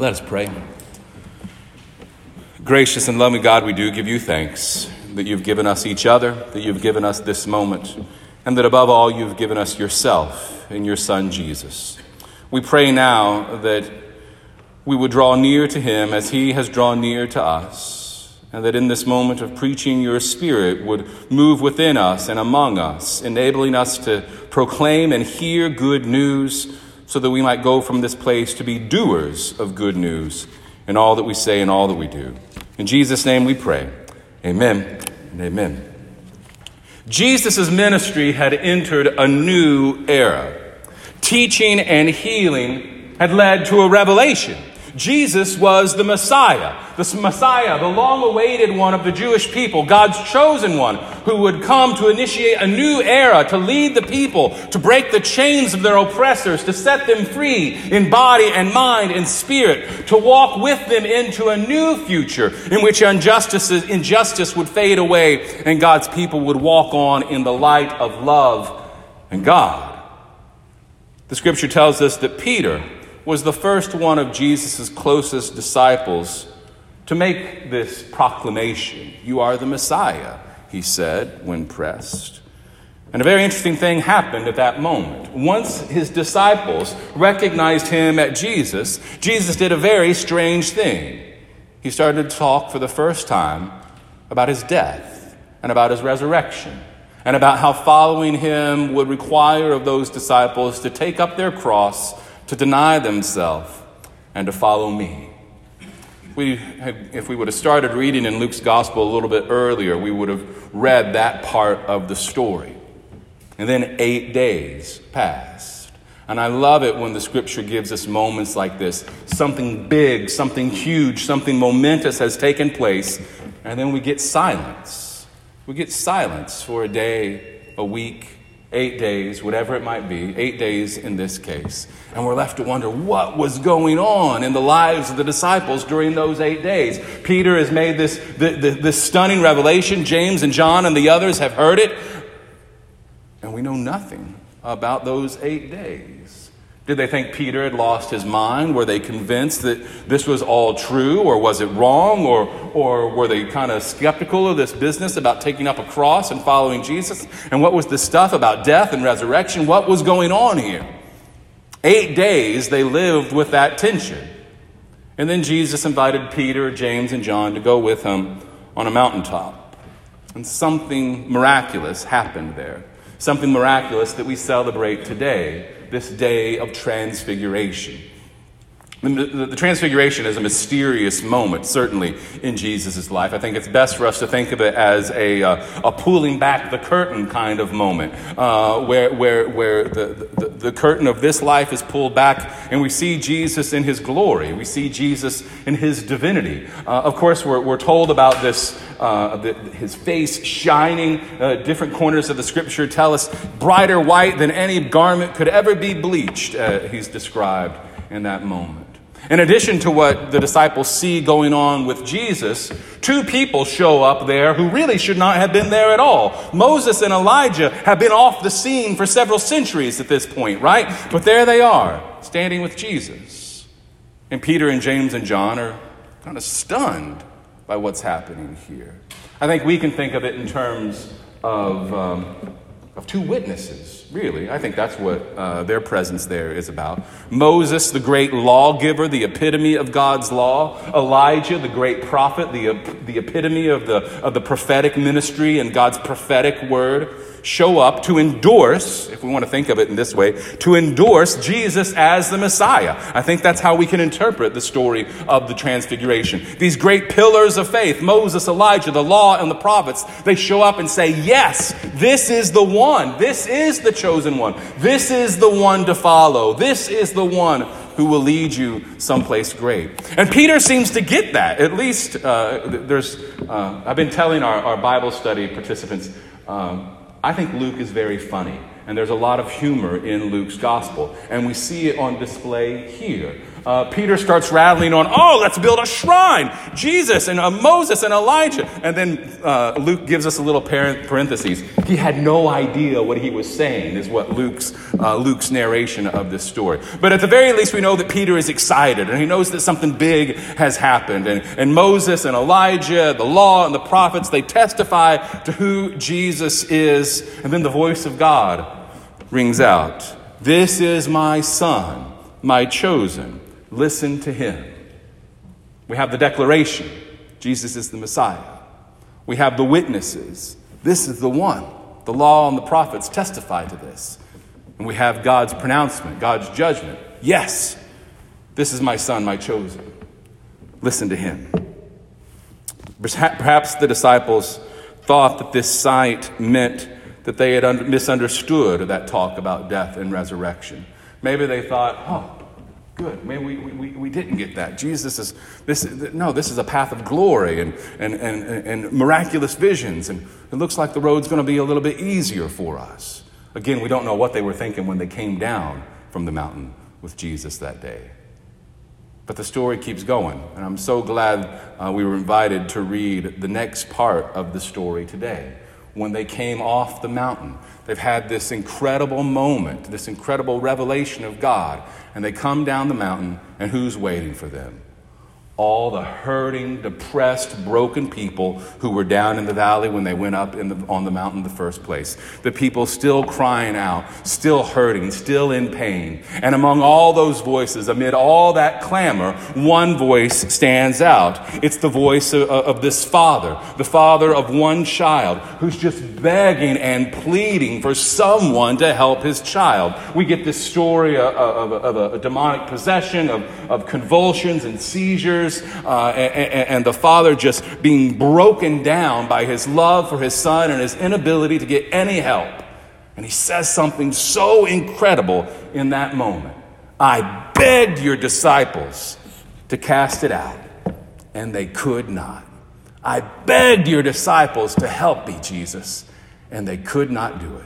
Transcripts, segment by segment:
Let us pray. Gracious and loving God, we do give you thanks that you've given us each other, that you've given us this moment, and that above all, you've given us yourself in your Son, Jesus. We pray now that we would draw near to him as he has drawn near to us, and that in this moment of preaching, your Spirit would move within us and among us, enabling us to proclaim and hear good news so that we might go from this place to be doers of good news in all that we say and all that we do. In Jesus' name we pray. Amen and amen. Jesus' ministry had entered a new era. Teaching and healing had led to a revelation. Jesus was the Messiah, the Messiah, the long awaited one of the Jewish people, God's chosen one, who would come to initiate a new era, to lead the people, to break the chains of their oppressors, to set them free in body and mind and spirit, to walk with them into a new future in which injustice, injustice would fade away and God's people would walk on in the light of love and God. The scripture tells us that Peter, was the first one of Jesus' closest disciples to make this proclamation. You are the Messiah, he said when pressed. And a very interesting thing happened at that moment. Once his disciples recognized him at Jesus, Jesus did a very strange thing. He started to talk for the first time about his death and about his resurrection and about how following him would require of those disciples to take up their cross to deny themselves, and to follow me. We had, if we would have started reading in Luke's gospel a little bit earlier, we would have read that part of the story. And then eight days passed. And I love it when the scripture gives us moments like this. Something big, something huge, something momentous has taken place, and then we get silence. We get silence for a day, a week, eight days, whatever it might be, eight days in this case. And we're left to wonder what was going on in the lives of the disciples during those eight days. Peter has made this, this stunning revelation. James and John and the others have heard it. And we know nothing about those eight days. Did they think Peter had lost his mind? Were they convinced that this was all true, or was it wrong? Or, or were they kind of skeptical of this business about taking up a cross and following Jesus? And what was the stuff about death and resurrection? What was going on here? Eight days they lived with that tension. And then Jesus invited Peter, James, and John to go with him on a mountaintop. And something miraculous happened there. Something miraculous that we celebrate today this day of transfiguration. The, the, Transfiguration is a mysterious moment, certainly in Jesus' life. I think it's best for us to think of it as a, uh, a pulling back the curtain kind of moment, uh, where, where, where the, the, the, curtain of this life is pulled back and we see Jesus in his glory. We see Jesus in his divinity. Uh, of course, we're, we're told about this, uh, the, his face shining. Uh, different corners of the scripture tell us brighter white than any garment could ever be bleached, uh, he's described in that moment. In addition to what the disciples see going on with Jesus, two people show up there who really should not have been there at all. Moses and Elijah have been off the scene for several centuries at this point, right? But there they are, standing with Jesus. And Peter and James and John are kind of stunned by what's happening here. I think we can think of it in terms of um, of two witnesses, really. I think that's what uh, their presence there is about. Moses, the great lawgiver, the epitome of God's law. Elijah, the great prophet, the, the epitome of the, of the prophetic ministry and God's prophetic word show up to endorse, if we want to think of it in this way, to endorse Jesus as the Messiah. I think that's how we can interpret the story of the Transfiguration. These great pillars of faith, Moses, Elijah, the law, and the prophets, they show up and say, Yes, this is the one. This is the chosen one. This is the one to follow. This is the one who will lead you someplace great. And Peter seems to get that. At least, uh, there's, uh, I've been telling our, our Bible study participants, um, I think Luke is very funny, and there's a lot of humor in Luke's gospel, and we see it on display here. Uh, Peter starts rattling on, oh, let's build a shrine. Jesus and uh, Moses and Elijah. And then uh, Luke gives us a little parenthesis. He had no idea what he was saying, is what Luke's, uh, Luke's narration of this story. But at the very least, we know that Peter is excited and he knows that something big has happened. And, and Moses and Elijah, the law and the prophets, they testify to who Jesus is. And then the voice of God rings out This is my son, my chosen Listen to him. We have the declaration Jesus is the Messiah. We have the witnesses. This is the one. The law and the prophets testify to this. And we have God's pronouncement, God's judgment. Yes, this is my son, my chosen. Listen to him. Perhaps the disciples thought that this sight meant that they had misunderstood that talk about death and resurrection. Maybe they thought, oh, Good. Maybe we, we, we didn't get that. Jesus is, this, no, this is a path of glory and, and, and, and miraculous visions. And it looks like the road's going to be a little bit easier for us. Again, we don't know what they were thinking when they came down from the mountain with Jesus that day. But the story keeps going. And I'm so glad uh, we were invited to read the next part of the story today when they came off the mountain. They've had this incredible moment, this incredible revelation of God, and they come down the mountain, and who's waiting for them? All the hurting, depressed, broken people who were down in the valley when they went up the, on the mountain in the first place. The people still crying out, still hurting, still in pain. And among all those voices, amid all that clamor, one voice stands out. It's the voice of, of this father, the father of one child, who's just begging and pleading for someone to help his child. We get this story uh, of, of, of a, a demonic possession, of, of convulsions and seizures uh, and, and the father just being broken down by his love for his son and his inability to get any help. And he says something so incredible in that moment. I begged your disciples to cast it out, and they could not. I begged your disciples to help me, Jesus, and they could not do it.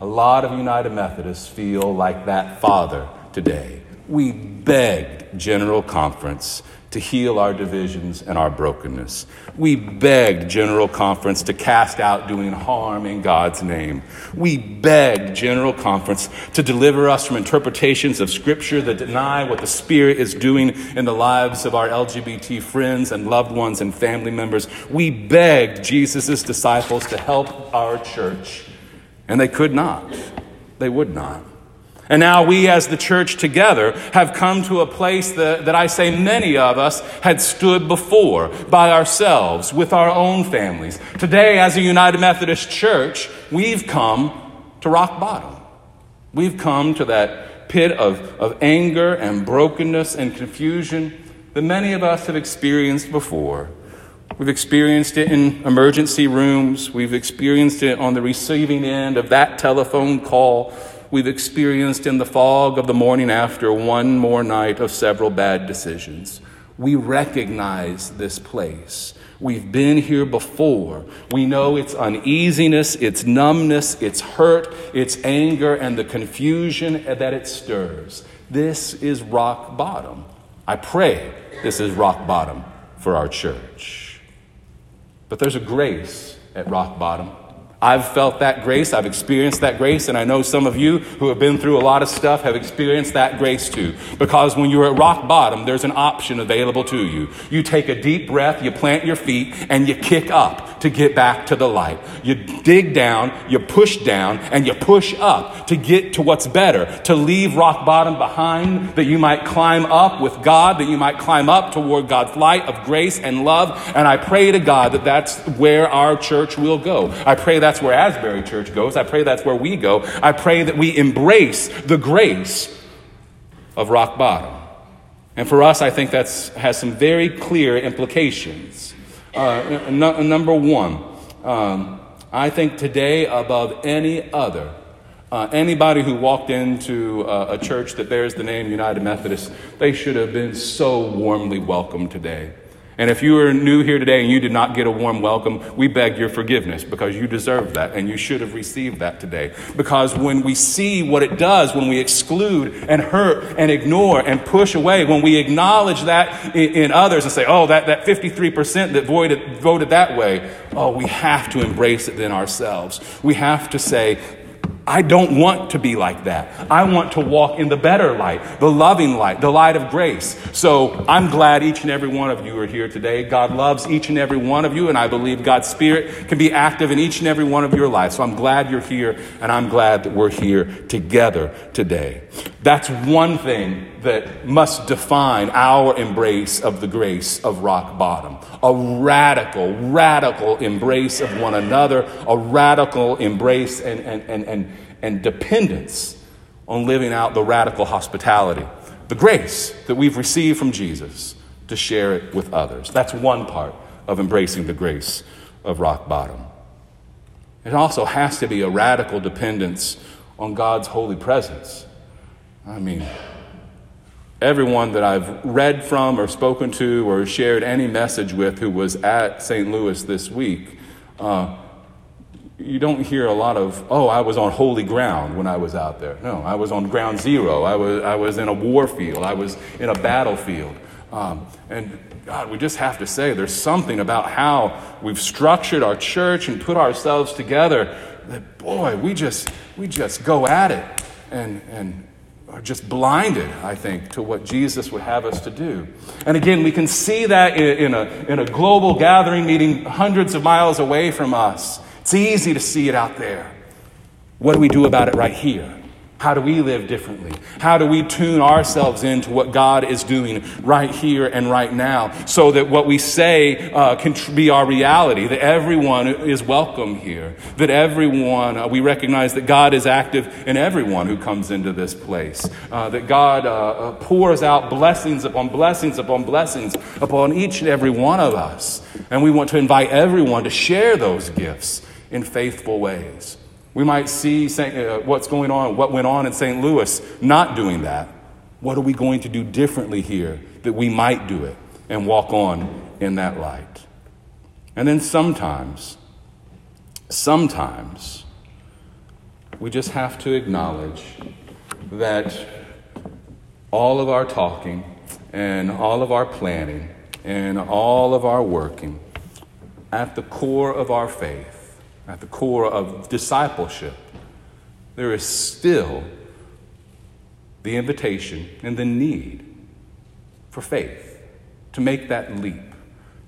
A lot of United Methodists feel like that father today. We begged General Conference to heal our divisions and our brokenness. We begged General Conference to cast out doing harm in God's name. We begged General Conference to deliver us from interpretations of Scripture that deny what the Spirit is doing in the lives of our LGBT friends and loved ones and family members. We begged Jesus' disciples to help our church, and they could not. They would not. And now we, as the church together, have come to a place that, that I say many of us had stood before by ourselves with our own families. Today, as a United Methodist Church, we've come to rock bottom. We've come to that pit of, of anger and brokenness and confusion that many of us have experienced before. We've experienced it in emergency rooms. We've experienced it on the receiving end of that telephone call we've experienced in the fog of the morning after one more night of several bad decisions. We recognize this place. We've been here before. We know its uneasiness, its numbness, its hurt, its anger, and the confusion that it stirs. This is rock bottom. I pray this is rock bottom for our church. But there's a grace at rock bottom. I've felt that grace. I've experienced that grace. And I know some of you who have been through a lot of stuff have experienced that grace too. Because when you're at rock bottom, there's an option available to you. You take a deep breath, you plant your feet, and you kick up to get back to the light. You dig down, you push down, and you push up to get to what's better, to leave rock bottom behind, that you might climb up with God, that you might climb up toward God's light of grace and love. And I pray to God that that's where our church will go. I pray that's where Asbury Church goes. I pray that's where we go. I pray that we embrace the grace of rock bottom. And for us, I think that has some very clear implications. Uh, n- number one, um, I think today, above any other, uh, anybody who walked into uh, a church that bears the name United Methodist, they should have been so warmly welcomed today. And if you are new here today and you did not get a warm welcome, we beg your forgiveness because you deserve that and you should have received that today. Because when we see what it does, when we exclude and hurt and ignore and push away, when we acknowledge that in, in others and say, oh, that, that 53% that voted, voted that way, oh, we have to embrace it then ourselves. We have to say, I don't want to be like that. I want to walk in the better light, the loving light, the light of grace. So I'm glad each and every one of you are here today. God loves each and every one of you, and I believe God's Spirit can be active in each and every one of your lives. So I'm glad you're here, and I'm glad that we're here together today. That's one thing that must define our embrace of the grace of rock bottom. A radical, radical embrace of one another, a radical embrace and, and, and, and, and dependence on living out the radical hospitality, the grace that we've received from Jesus to share it with others. That's one part of embracing the grace of rock bottom. It also has to be a radical dependence on God's holy presence. I mean, everyone that I've read from or spoken to or shared any message with who was at St. Louis this week, uh, you don't hear a lot of, oh, I was on holy ground when I was out there. No, I was on ground zero. I was, I was in a war field. I was in a battlefield. Um, and God, we just have to say there's something about how we've structured our church and put ourselves together that, boy, we just, we just go at it. And, and are just blinded, I think, to what Jesus would have us to do. And again, we can see that in, a, in a global gathering meeting hundreds of miles away from us. It's easy to see it out there. What do we do about it right here? How do we live differently? How do we tune ourselves into what God is doing right here and right now so that what we say uh, can be our reality, that everyone is welcome here, that everyone, uh, we recognize that God is active in everyone who comes into this place, uh, that God uh, uh, pours out blessings upon blessings upon blessings upon each and every one of us. And we want to invite everyone to share those gifts in faithful ways. We might see uh, what's going on, what went on in St. Louis, not doing that. What are we going to do differently here that we might do it and walk on in that light? And then sometimes, sometimes, we just have to acknowledge that all of our talking and all of our planning and all of our working, at the core of our faith, at the core of discipleship, there is still the invitation and the need for faith to make that leap,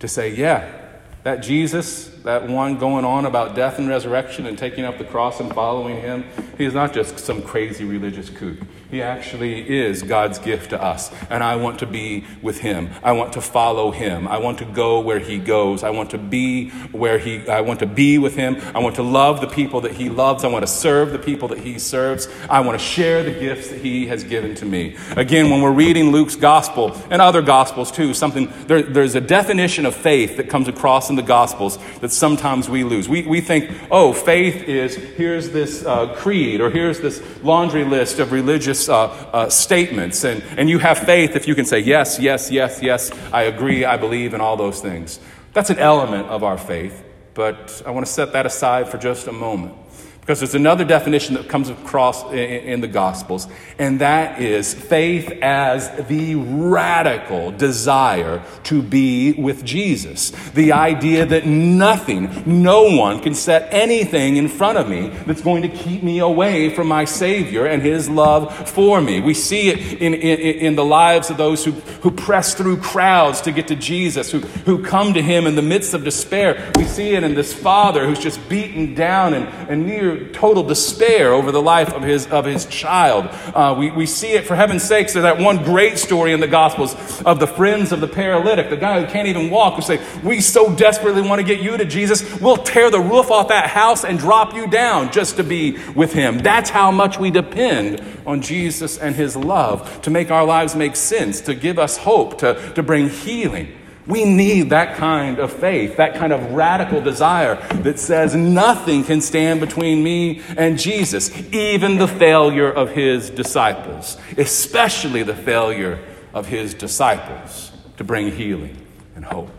to say, yeah, that Jesus, that one going on about death and resurrection and taking up the cross and following him, he is not just some crazy religious kook. He actually is God's gift to us. And I want to be with him. I want to follow him. I want to go where he goes. I want to be where he, I want to be with him. I want to love the people that he loves. I want to serve the people that he serves. I want to share the gifts that he has given to me. Again, when we're reading Luke's gospel and other gospels too, something, there, there's a definition of faith that comes across in the gospels that sometimes we lose. We, we think, oh, faith is here's this uh, creed or here's this laundry list of religious uh, uh, statements. And, and you have faith if you can say, yes, yes, yes, yes, I agree, I believe, and all those things. That's an element of our faith, but I want to set that aside for just a moment. Because there's another definition that comes across in, the Gospels, and that is faith as the radical desire to be with Jesus. The idea that nothing, no one can set anything in front of me that's going to keep me away from my Savior and His love for me. We see it in, in, in the lives of those who, who press through crowds to get to Jesus, who, who come to Him in the midst of despair. We see it in this Father who's just beaten down and, and near total despair over the life of his, of his child. Uh, we, we see it, for heaven's sakes, there's that one great story in the Gospels of the friends of the paralytic, the guy who can't even walk, who say, We so desperately want to get you to Jesus, we'll tear the roof off that house and drop you down just to be with him. That's how much we depend on Jesus and his love to make our lives make sense, to give us hope, to, to bring healing. We need that kind of faith, that kind of radical desire that says nothing can stand between me and Jesus, even the failure of his disciples, especially the failure of his disciples to bring healing and hope.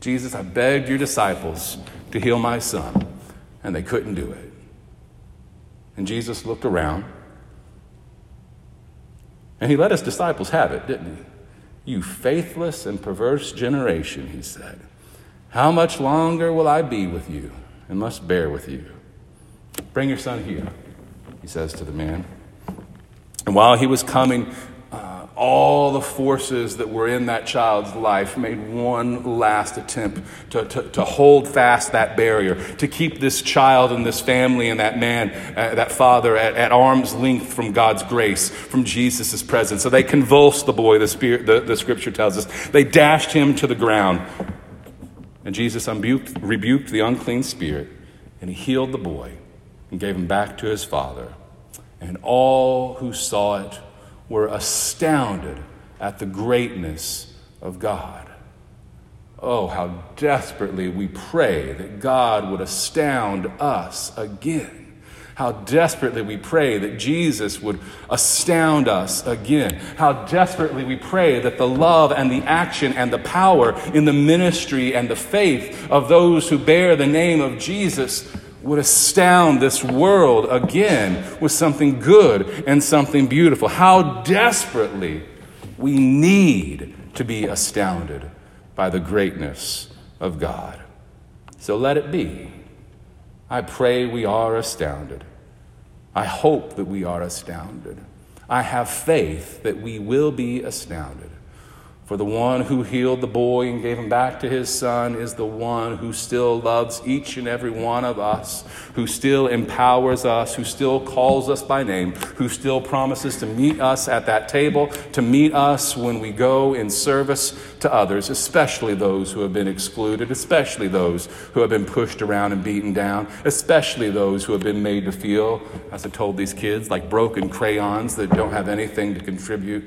Jesus, I begged your disciples to heal my son, and they couldn't do it. And Jesus looked around, and he let his disciples have it, didn't he? You faithless and perverse generation, he said. How much longer will I be with you and must bear with you? Bring your son here, he says to the man. And while he was coming, all the forces that were in that child's life made one last attempt to, to, to hold fast that barrier, to keep this child and this family and that man, uh, that father, at, at, arm's length from God's grace, from Jesus' presence. So they convulsed the boy, the, spirit, the, the scripture tells us. They dashed him to the ground. And Jesus rebuked, rebuked the unclean spirit, and he healed the boy and gave him back to his father. And all who saw it were astounded at the greatness of God. Oh, how desperately we pray that God would astound us again. How desperately we pray that Jesus would astound us again. How desperately we pray that the love and the action and the power in the ministry and the faith of those who bear the name of Jesus would astound this world again with something good and something beautiful. How desperately we need to be astounded by the greatness of God. So let it be. I pray we are astounded. I hope that we are astounded. I have faith that we will be astounded. For the one who healed the boy and gave him back to his son is the one who still loves each and every one of us, who still empowers us, who still calls us by name, who still promises to meet us at that table, to meet us when we go in service to others, especially those who have been excluded, especially those who have been pushed around and beaten down, especially those who have been made to feel, as I told these kids, like broken crayons that don't have anything to contribute.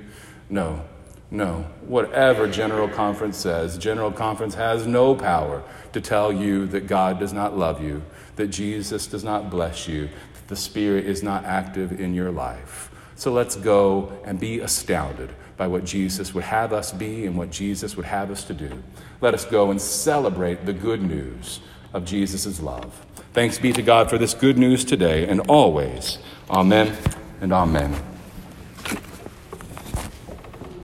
No. No. Whatever General Conference says, General Conference has no power to tell you that God does not love you, that Jesus does not bless you, that the Spirit is not active in your life. So let's go and be astounded by what Jesus would have us be and what Jesus would have us to do. Let us go and celebrate the good news of Jesus' love. Thanks be to God for this good news today and always. Amen and amen.